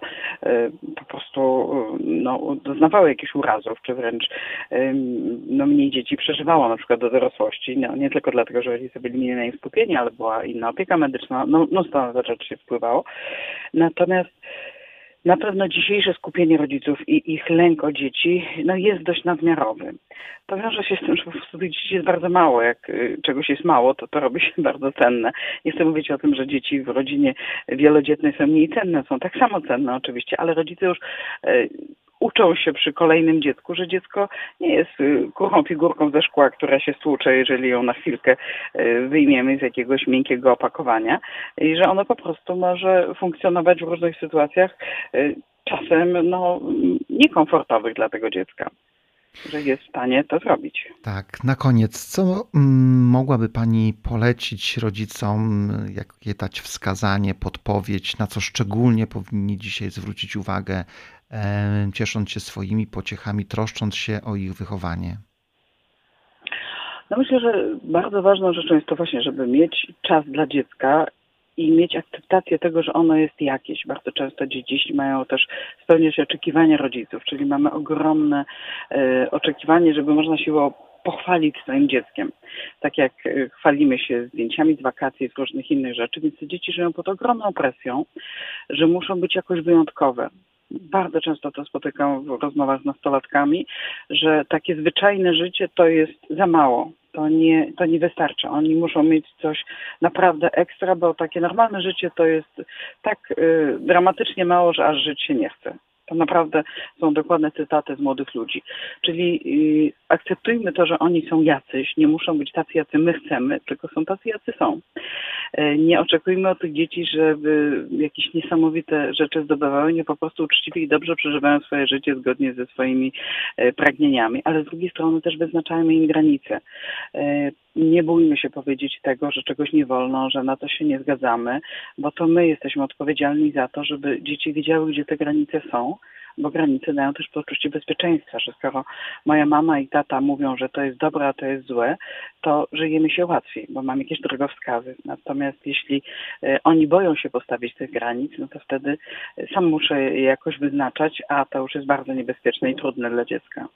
po prostu no, doznawały jakichś urazów, czy wręcz no, mniej dzieci przeżywało na przykład do dorosłości, no, nie tylko dlatego, że rodzice byli mniej na nie skupieni, ale była inna opieka medyczna, no, no to rzeczy się wpływało. Natomiast na pewno dzisiejsze skupienie rodziców i ich lęk o dzieci no jest dość nadmiarowy. To wiąże się z tym, że po prostu dzieci jest bardzo mało. Jak y, czegoś jest mało, to to robi się bardzo cenne. Nie chcę mówić o tym, że dzieci w rodzinie wielodzietnej są mniej cenne. Są tak samo cenne oczywiście, ale rodzice już y, uczą się przy kolejnym dziecku, że dziecko nie jest y, kruchą figurką ze szkła, która się stłucze, jeżeli ją na chwilkę y, wyjmiemy z jakiegoś miękkiego opakowania i że ono po prostu może funkcjonować w różnych sytuacjach, y, czasem no, niekomfortowych dla tego dziecka że jest w stanie to zrobić. Tak, na koniec, co mm, mogłaby Pani polecić rodzicom, jakie dać wskazanie, podpowiedź, na co szczególnie powinni dzisiaj zwrócić uwagę ciesząc się swoimi pociechami, troszcząc się o ich wychowanie? No myślę, że bardzo ważną rzeczą jest to właśnie, żeby mieć czas dla dziecka i mieć akceptację tego, że ono jest jakieś. Bardzo często dzieci mają też spełniać oczekiwania rodziców, czyli mamy ogromne e, oczekiwanie, żeby można się pochwalić swoim dzieckiem. Tak jak e, chwalimy się zdjęciami z wakacji, z różnych innych rzeczy, więc te dzieci żyją pod ogromną presją, że muszą być jakoś wyjątkowe bardzo często to spotykam w rozmowach z nastolatkami, że takie zwyczajne życie to jest za mało. To nie, to nie wystarcza. Oni muszą mieć coś naprawdę ekstra, bo takie normalne życie to jest tak y, dramatycznie mało, że aż żyć się nie chce. To naprawdę są dokładne cytaty z młodych ludzi. Czyli yy, akceptujmy to, że oni są jacyś, nie muszą być tacy, jacy my chcemy, tylko są tacy, jacy są. Yy, nie oczekujmy od tych dzieci, żeby jakieś niesamowite rzeczy zdobywały, nie po prostu uczciwie i dobrze przeżywają swoje życie zgodnie ze swoimi yy, pragnieniami, ale z drugiej strony też wyznaczajmy im granice. Yy, nie bójmy się powiedzieć tego, że czegoś nie wolno, że na to się nie zgadzamy, bo to my jesteśmy odpowiedzialni za to, żeby dzieci wiedziały, gdzie te granice są, bo granice dają też poczucie bezpieczeństwa, że skoro moja mama i tata mówią, że to jest dobre, a to jest złe, to żyjemy się łatwiej, bo mam jakieś drogowskazy. Natomiast jeśli e, oni boją się postawić tych granic, no to wtedy sam muszę je jakoś wyznaczać, a to już jest bardzo niebezpieczne i trudne dla dziecka.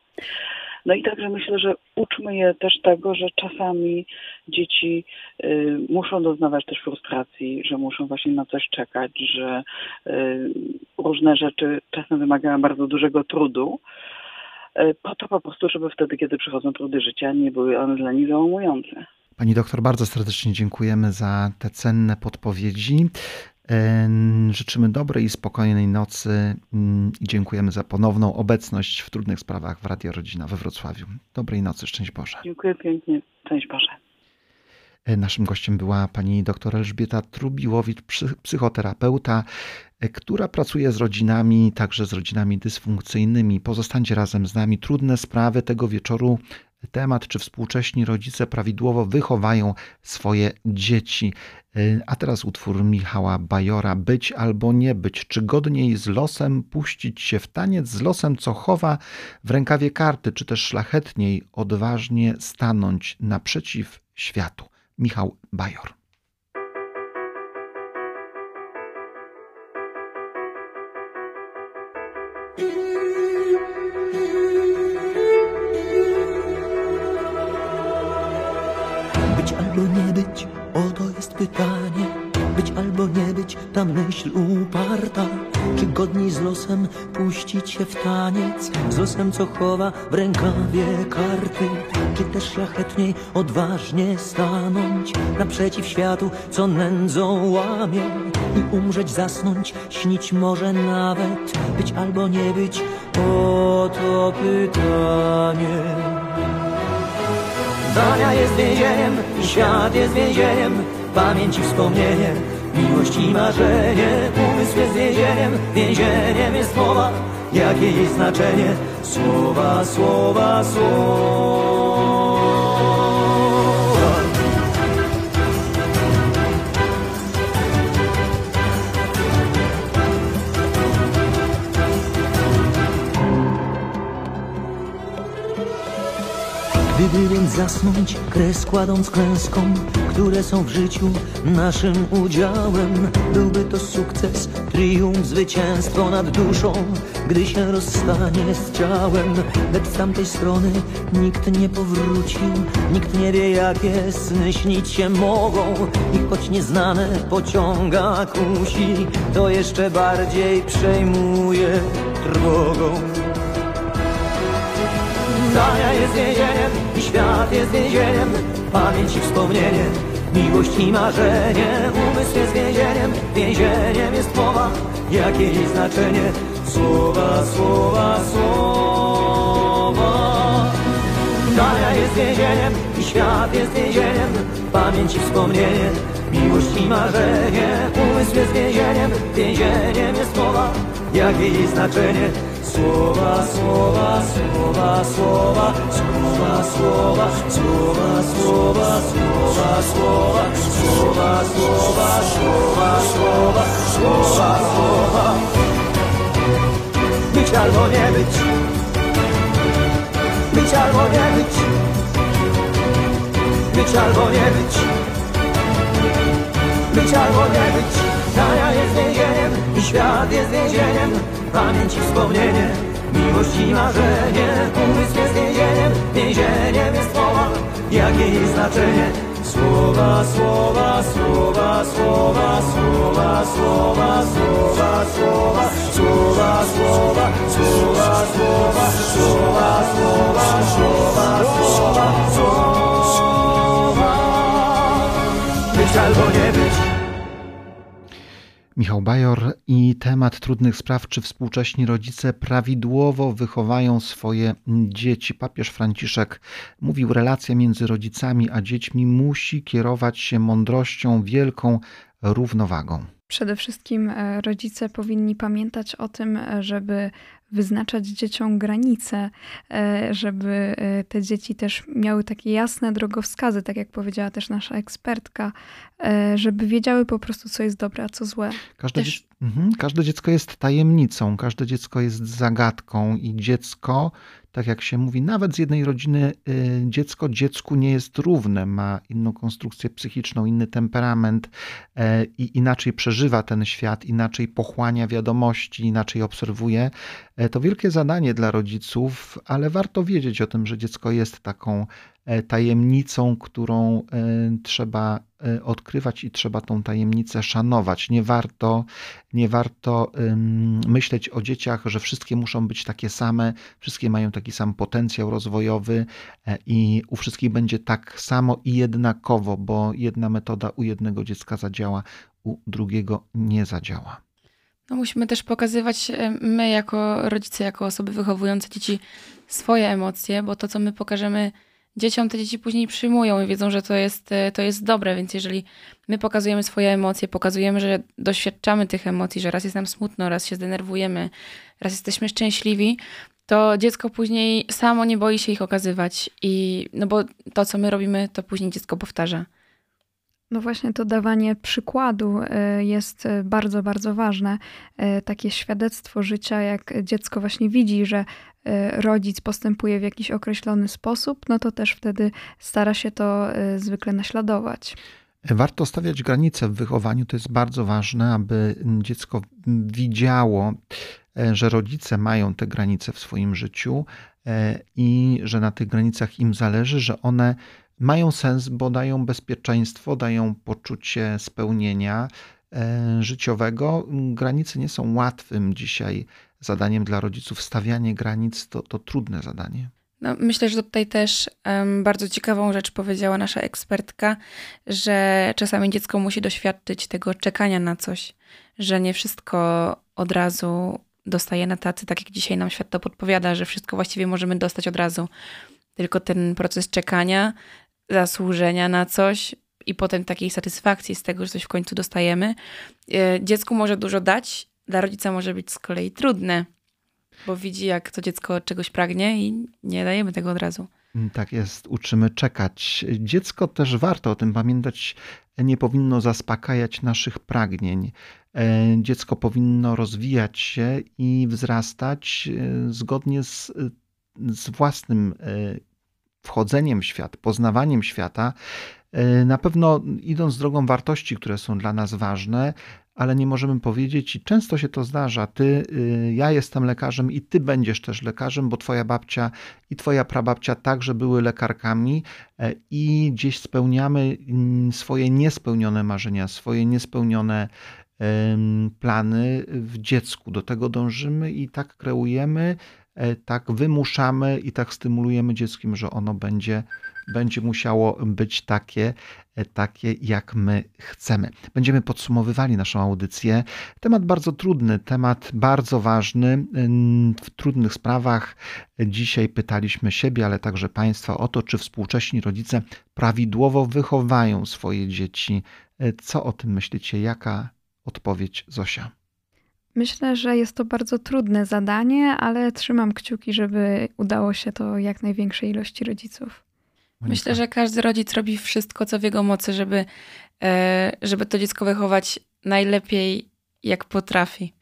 No i także myślę, że uczmy je też tego, że czasami dzieci y, muszą doznawać też frustracji, że muszą właśnie na coś czekać, że y, różne rzeczy czasem wymagają bardzo dużego trudu y, po to po prostu, żeby wtedy, kiedy przychodzą trudy życia, nie były one dla nich załamujące. Pani doktor, bardzo serdecznie dziękujemy za te cenne podpowiedzi. Życzymy dobrej i spokojnej nocy mm, i dziękujemy za ponowną obecność w trudnych sprawach w Radio Rodzina we Wrocławiu. Dobrej nocy, szczęść Boże. Dziękuję pięknie, szczęść Boże. E, naszym gościem była pani dr Elżbieta Trubiłowicz, psychoterapeuta, e, która pracuje z rodzinami, także z rodzinami dysfunkcyjnymi. Pozostańcie razem z nami. Trudne sprawy tego wieczoru temat, czy współcześni rodzice prawidłowo wychowają swoje dzieci. Y, a teraz utwór Michała Bajora Być albo nie być. Czy godniej z losem puścić się w taniec, z losem, co chowa w rękawie karty, czy też szlachetniej odważnie stanąć naprzeciw światu? Michał Bajor. Albo nie być? Oto jest pytanie. Być albo nie być, ta myśl uparta. Czy godniej z losem puścić się w taniec? Z losem, co chowa w rękawie karty? Czy też szlachetniej, odważnie stanąć naprzeciw światu, co nędzą łamie? I umrzeć, zasnąć, śnić może nawet. Być albo nie być, oto pytanie. Zdania jest więzieniem świat jest więzieniem Pamięć i wspomnienie, miłość i marzenie Umysł jest więzieniem, więzieniem jest mowa Jakie jej znaczenie? Słowa, słowa, słowa Gdyby więc zasnąć, kres kładąc klęskom, które są w życiu naszym udziałem, byłby to sukces, triumf, zwycięstwo nad duszą, gdy się rozstanie z ciałem. Lecz z tamtej strony nikt nie powróci, nikt nie wie, jakie sny śnić się mogą. I choć nieznane pociąga, kusi, to jeszcze bardziej przejmuje trwogą. Zdania jest więzieniem świat jest więzieniem. Pamięć i wspomnienie, miłość i marzenie. Umysł jest więzieniem, więzieniem jest mowa. Jakie jej znaczenie? Słowa, słowa, słowa. Zdania jest więzieniem i świat jest więzieniem. Pamięć i wspomnienie, miłość i marzenie. Umysł jest więzieniem, więzieniem jest mowa. Jakie jej znaczenie? Słowa, słowa, słowa, słowa, słowa, słowa, słowa, słowa, słowa, słowa, słowa, słowa, słowa, słowa, słowa, słowa. Być albo nie być. Być albo nie być. Być albo nie być. Być albo nie być. Dania jest więzieniem i świat jest więzieniem Pamięć i wspomnienie, miłość i marzenie Umysł jest więzieniem, więzieniem jest mowa Jakie jej znaczenie? Słowa, słowa, słowa, słowa, słowa, słowa, słowa, słowa, słowa, słowa, słowa, słowa, słowa, słowa, słowa, słowa, słowa. Być albo nie być. Michał Bajor i temat trudnych spraw, czy współcześni rodzice prawidłowo wychowają swoje dzieci. Papież Franciszek mówił, relacja między rodzicami a dziećmi musi kierować się mądrością, wielką równowagą. Przede wszystkim e, rodzice powinni pamiętać o tym, e, żeby wyznaczać dzieciom granice, e, żeby e, te dzieci też miały takie jasne drogowskazy, tak jak powiedziała też nasza ekspertka, e, żeby wiedziały po prostu, co jest dobre, a co złe. Każde, też... mhm. każde dziecko jest tajemnicą, każde dziecko jest zagadką i dziecko tak jak się mówi, nawet z jednej rodziny y, dziecko dziecku nie jest równe, ma inną konstrukcję psychiczną, inny temperament e, i inaczej przeżywa ten świat, inaczej pochłania wiadomości, inaczej obserwuje. E, to wielkie zadanie dla rodziców, ale warto wiedzieć o tym, że dziecko jest taką tajemnicą, którą trzeba odkrywać i trzeba tą tajemnicę szanować. Nie warto, nie warto myśleć o dzieciach, że wszystkie muszą być takie same, wszystkie mają taki sam potencjał rozwojowy e, i u wszystkich będzie tak samo i jednakowo, bo jedna metoda u jednego dziecka zadziała, u drugiego nie zadziała. No musimy też pokazywać e, my jako rodzice, jako osoby wychowujące dzieci swoje emocje, bo to, co my pokażemy dzieciom, te dzieci później przyjmują i wiedzą, że to jest, e, to jest dobre, więc jeżeli my pokazujemy swoje emocje, pokazujemy, że doświadczamy tych emocji, że raz jest nam smutno, raz się zdenerwujemy, raz jesteśmy szczęśliwi, to dziecko później samo nie boi się ich okazywać i no bo to, co my robimy, to później dziecko powtarza. No właśnie to dawanie przykładu e, jest e, bardzo, bardzo ważne. Takie świadectwo życia, jak dziecko właśnie widzi, że rodzic postępuje w jakiś określony sposób, no to też wtedy stara się to zwykle naśladować. Warto stawiać granice w wychowaniu. To jest bardzo ważne, aby dziecko widziało, że rodzice mają te granice w swoim życiu i że na tych granicach im zależy, że one mają sens, bo dają bezpieczeństwo, dają poczucie spełnienia e, życiowego. Granice nie są łatwym dzisiaj zadaniem dla rodziców. Stawianie granic to, to trudne zadanie. No, myślę, że tutaj też um, bardzo ciekawą rzecz powiedziała nasza ekspertka, że czasami dziecko musi doświadczyć tego czekania na coś, że nie wszystko od razu dostaje na tacy, tak jak dzisiaj nam świat to podpowiada, że wszystko właściwie możemy dostać od razu. Tylko ten proces czekania zasłużenia na coś i potem takiej satysfakcji z tego, że coś w końcu dostajemy. E, dziecku może dużo dać, dla rodzica może być z kolei trudne, bo widzi, jak to dziecko czegoś pragnie i nie dajemy tego od razu. Mm, tak jest, uczymy czekać. Dziecko też warto o tym pamiętać, nie powinno zaspokajać naszych pragnień. E, dziecko powinno rozwijać się i wzrastać e, zgodnie z, z własnym wchodzeniem w świat, poznawaniem świata, e, na pewno idąc drogą wartości, które są dla nas ważne, ale nie możemy powiedzieć, i często się to zdarza, ty, y, ja jestem lekarzem i ty będziesz też lekarzem, bo twoja babcia i twoja prababcia także były lekarkami e, i gdzieś spełniamy mm, swoje niespełnione marzenia, swoje niespełnione plany w dziecku. Do tego dążymy i tak kreujemy E, tak wymuszamy i tak stymulujemy dzieckiem, że ono będzie, będzie musiało być takie, takie, jak my chcemy. Będziemy podsumowywali naszą audycję. Temat bardzo trudny, temat bardzo ważny. W trudnych sprawach dzisiaj pytaliśmy siebie, ale także Państwa o to, czy współcześni rodzice prawidłowo wychowają swoje dzieci. E, co o tym myślicie? Jaka odpowiedź Zosia? Myślę, że jest to bardzo trudne zadanie, ale trzymam kciuki, żeby udało się to jak największej ilości rodziców. Myślę, że każdy rodzic robi wszystko, co w jego mocy, żeby, e, żeby to dziecko wychować najlepiej, jak potrafi.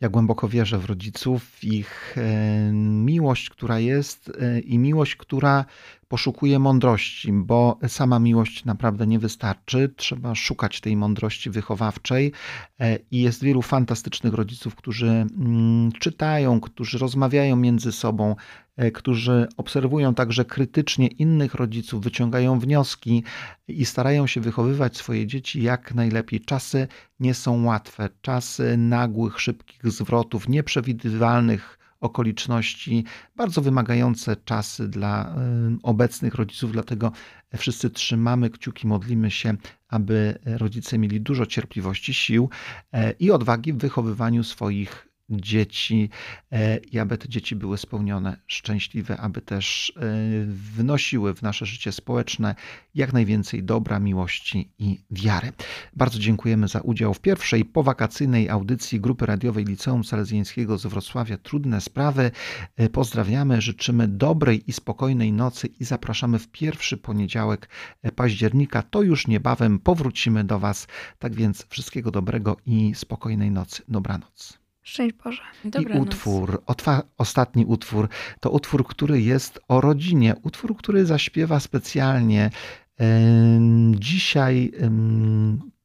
Ja głęboko wierzę w rodziców, w ich e, miłość, która jest e, i miłość, która poszukuje mądrości, bo sama miłość naprawdę nie wystarczy. Trzeba szukać tej mądrości wychowawczej e, i jest wielu fantastycznych rodziców, którzy mm, czytają, którzy rozmawiają między sobą, e, którzy obserwują także krytycznie innych rodziców, wyciągają wnioski i starają się wychowywać swoje dzieci jak najlepiej. Czasy nie są łatwe, czasy nagłych, szybkich zwrotów, nieprzewidywalnych okoliczności, bardzo wymagające czasy dla obecnych rodziców, dlatego wszyscy trzymamy kciuki, modlimy się, aby rodzice mieli dużo cierpliwości, sił e, i odwagi w wychowywaniu swoich dzieci e, i aby te dzieci były spełnione, szczęśliwe, aby też e, wnosiły w nasze życie społeczne jak najwięcej dobra, miłości i wiary. Bardzo dziękujemy za udział w pierwszej powakacyjnej audycji Grupy Radiowej Liceum Salezjańskiego z Wrocławia Trudne Sprawy. E, pozdrawiamy, życzymy dobrej i spokojnej nocy i zapraszamy w pierwszy poniedziałek października. To już niebawem powrócimy do Was. Tak więc wszystkiego dobrego i spokojnej nocy. Dobranoc. Szczęść Boże. Dobranoc. I utwór, otwa, ostatni utwór, to utwór, który jest o rodzinie. Utwór, który zaśpiewa specjalnie dzisiaj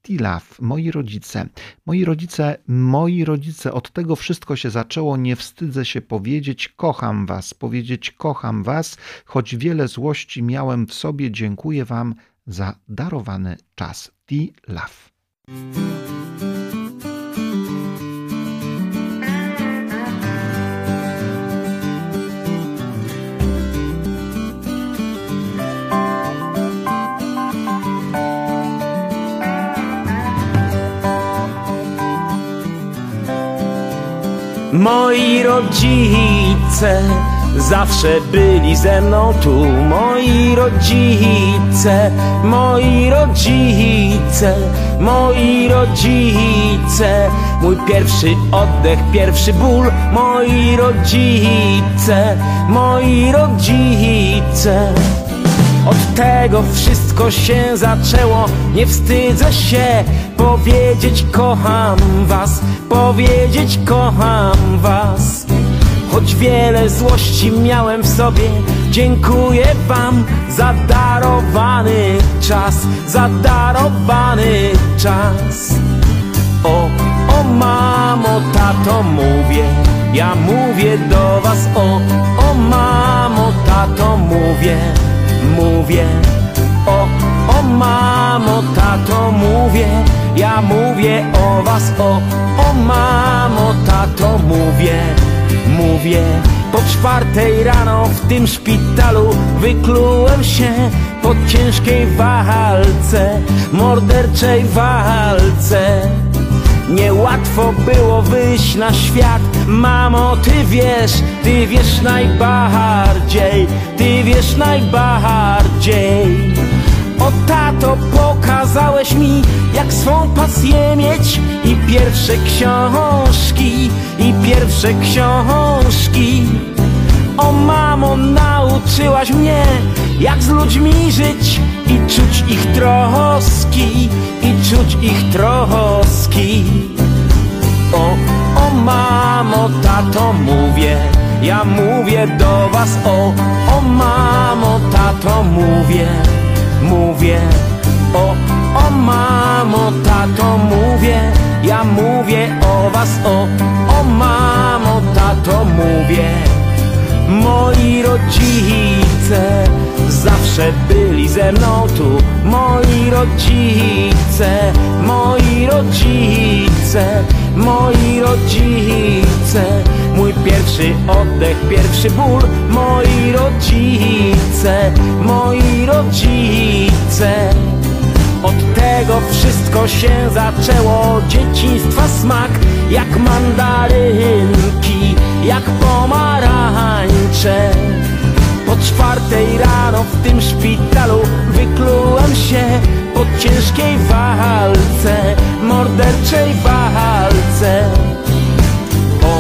Tilaf, moi rodzice. Moi rodzice, moi rodzice, od tego wszystko się zaczęło. Nie wstydzę się powiedzieć, kocham was, powiedzieć, kocham was, choć wiele złości miałem w sobie. Dziękuję wam za darowany czas. Tilaf. Moi rodzice zawsze byli ze mną tu. Moi rodzice, moi rodzice, moi rodzice. Mój pierwszy oddech, pierwszy ból. Moi rodzice, moi rodzice. Od tego wszystko się zaczęło. Nie wstydzę się powiedzieć kocham was Powiedzieć kocham was. Choć wiele złości miałem w sobie Dziękuję wam za darowany czas Za darowany czas. O, o mamo, tato mówię Ja mówię do was. O, o mamo, tato mówię mówię O, o mamo, tato mówię Ja mówię o was O, o mamo, tato mówię Mówię. Po czwartej rano w tym szpitalu Wyklułem się po ciężkiej walce Morderczej walce Niełatwo było wyjść na świat. Mamo, ty wiesz, ty wiesz najbardziej Ty wiesz najbardziej. O tato, pokazałeś mi Jak swą pasję mieć. I pierwsze książki I pierwsze książki O mamo, nauczyłaś mnie Jak z ludźmi żyć I czuć ich troski I czuć ich troski. O, o mamo, tato mówię Ja mówię do was. O, o mamo, tato mówię Mówię. O, o mamo, tato mówię Ja mówię o was. O, o mamo, tato mówię Moi rodzice zawsze byli ze mną tu. Moi rodzice, moi rodzice, moi rodzice. Mój pierwszy oddech, pierwszy ból. Moi rodzice, moi rodzice. Od tego wszystko się zaczęło. Dzieciństwa smak jak mandarynki Jak pomarańcze. Po czwartej rano w tym szpitalu Wyklułem się po ciężkiej walce Morderczej walce. O,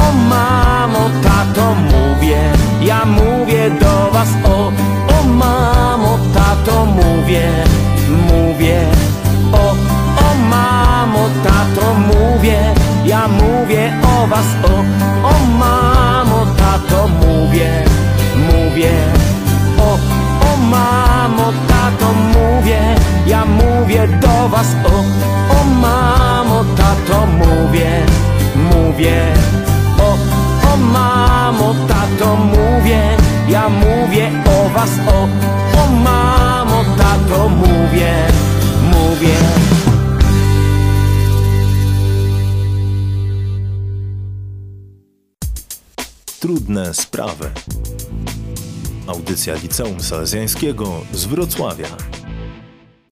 o mamo, tato mówię Ja mówię do was O, o mamo, tato mówię mówię. O, o mamo, tato mówię Ja mówię o was O, o mamo, tato mówię Mówię O, o mamo, tato mówię. Ja mówię do was O, o mamo, tato mówię Mówię O, o mamo, tato mówię. Ja mówię o was O, o mamo, tato mówię Mówię Trudne sprawy. Audycja Liceum Salezjańskiego z Wrocławia.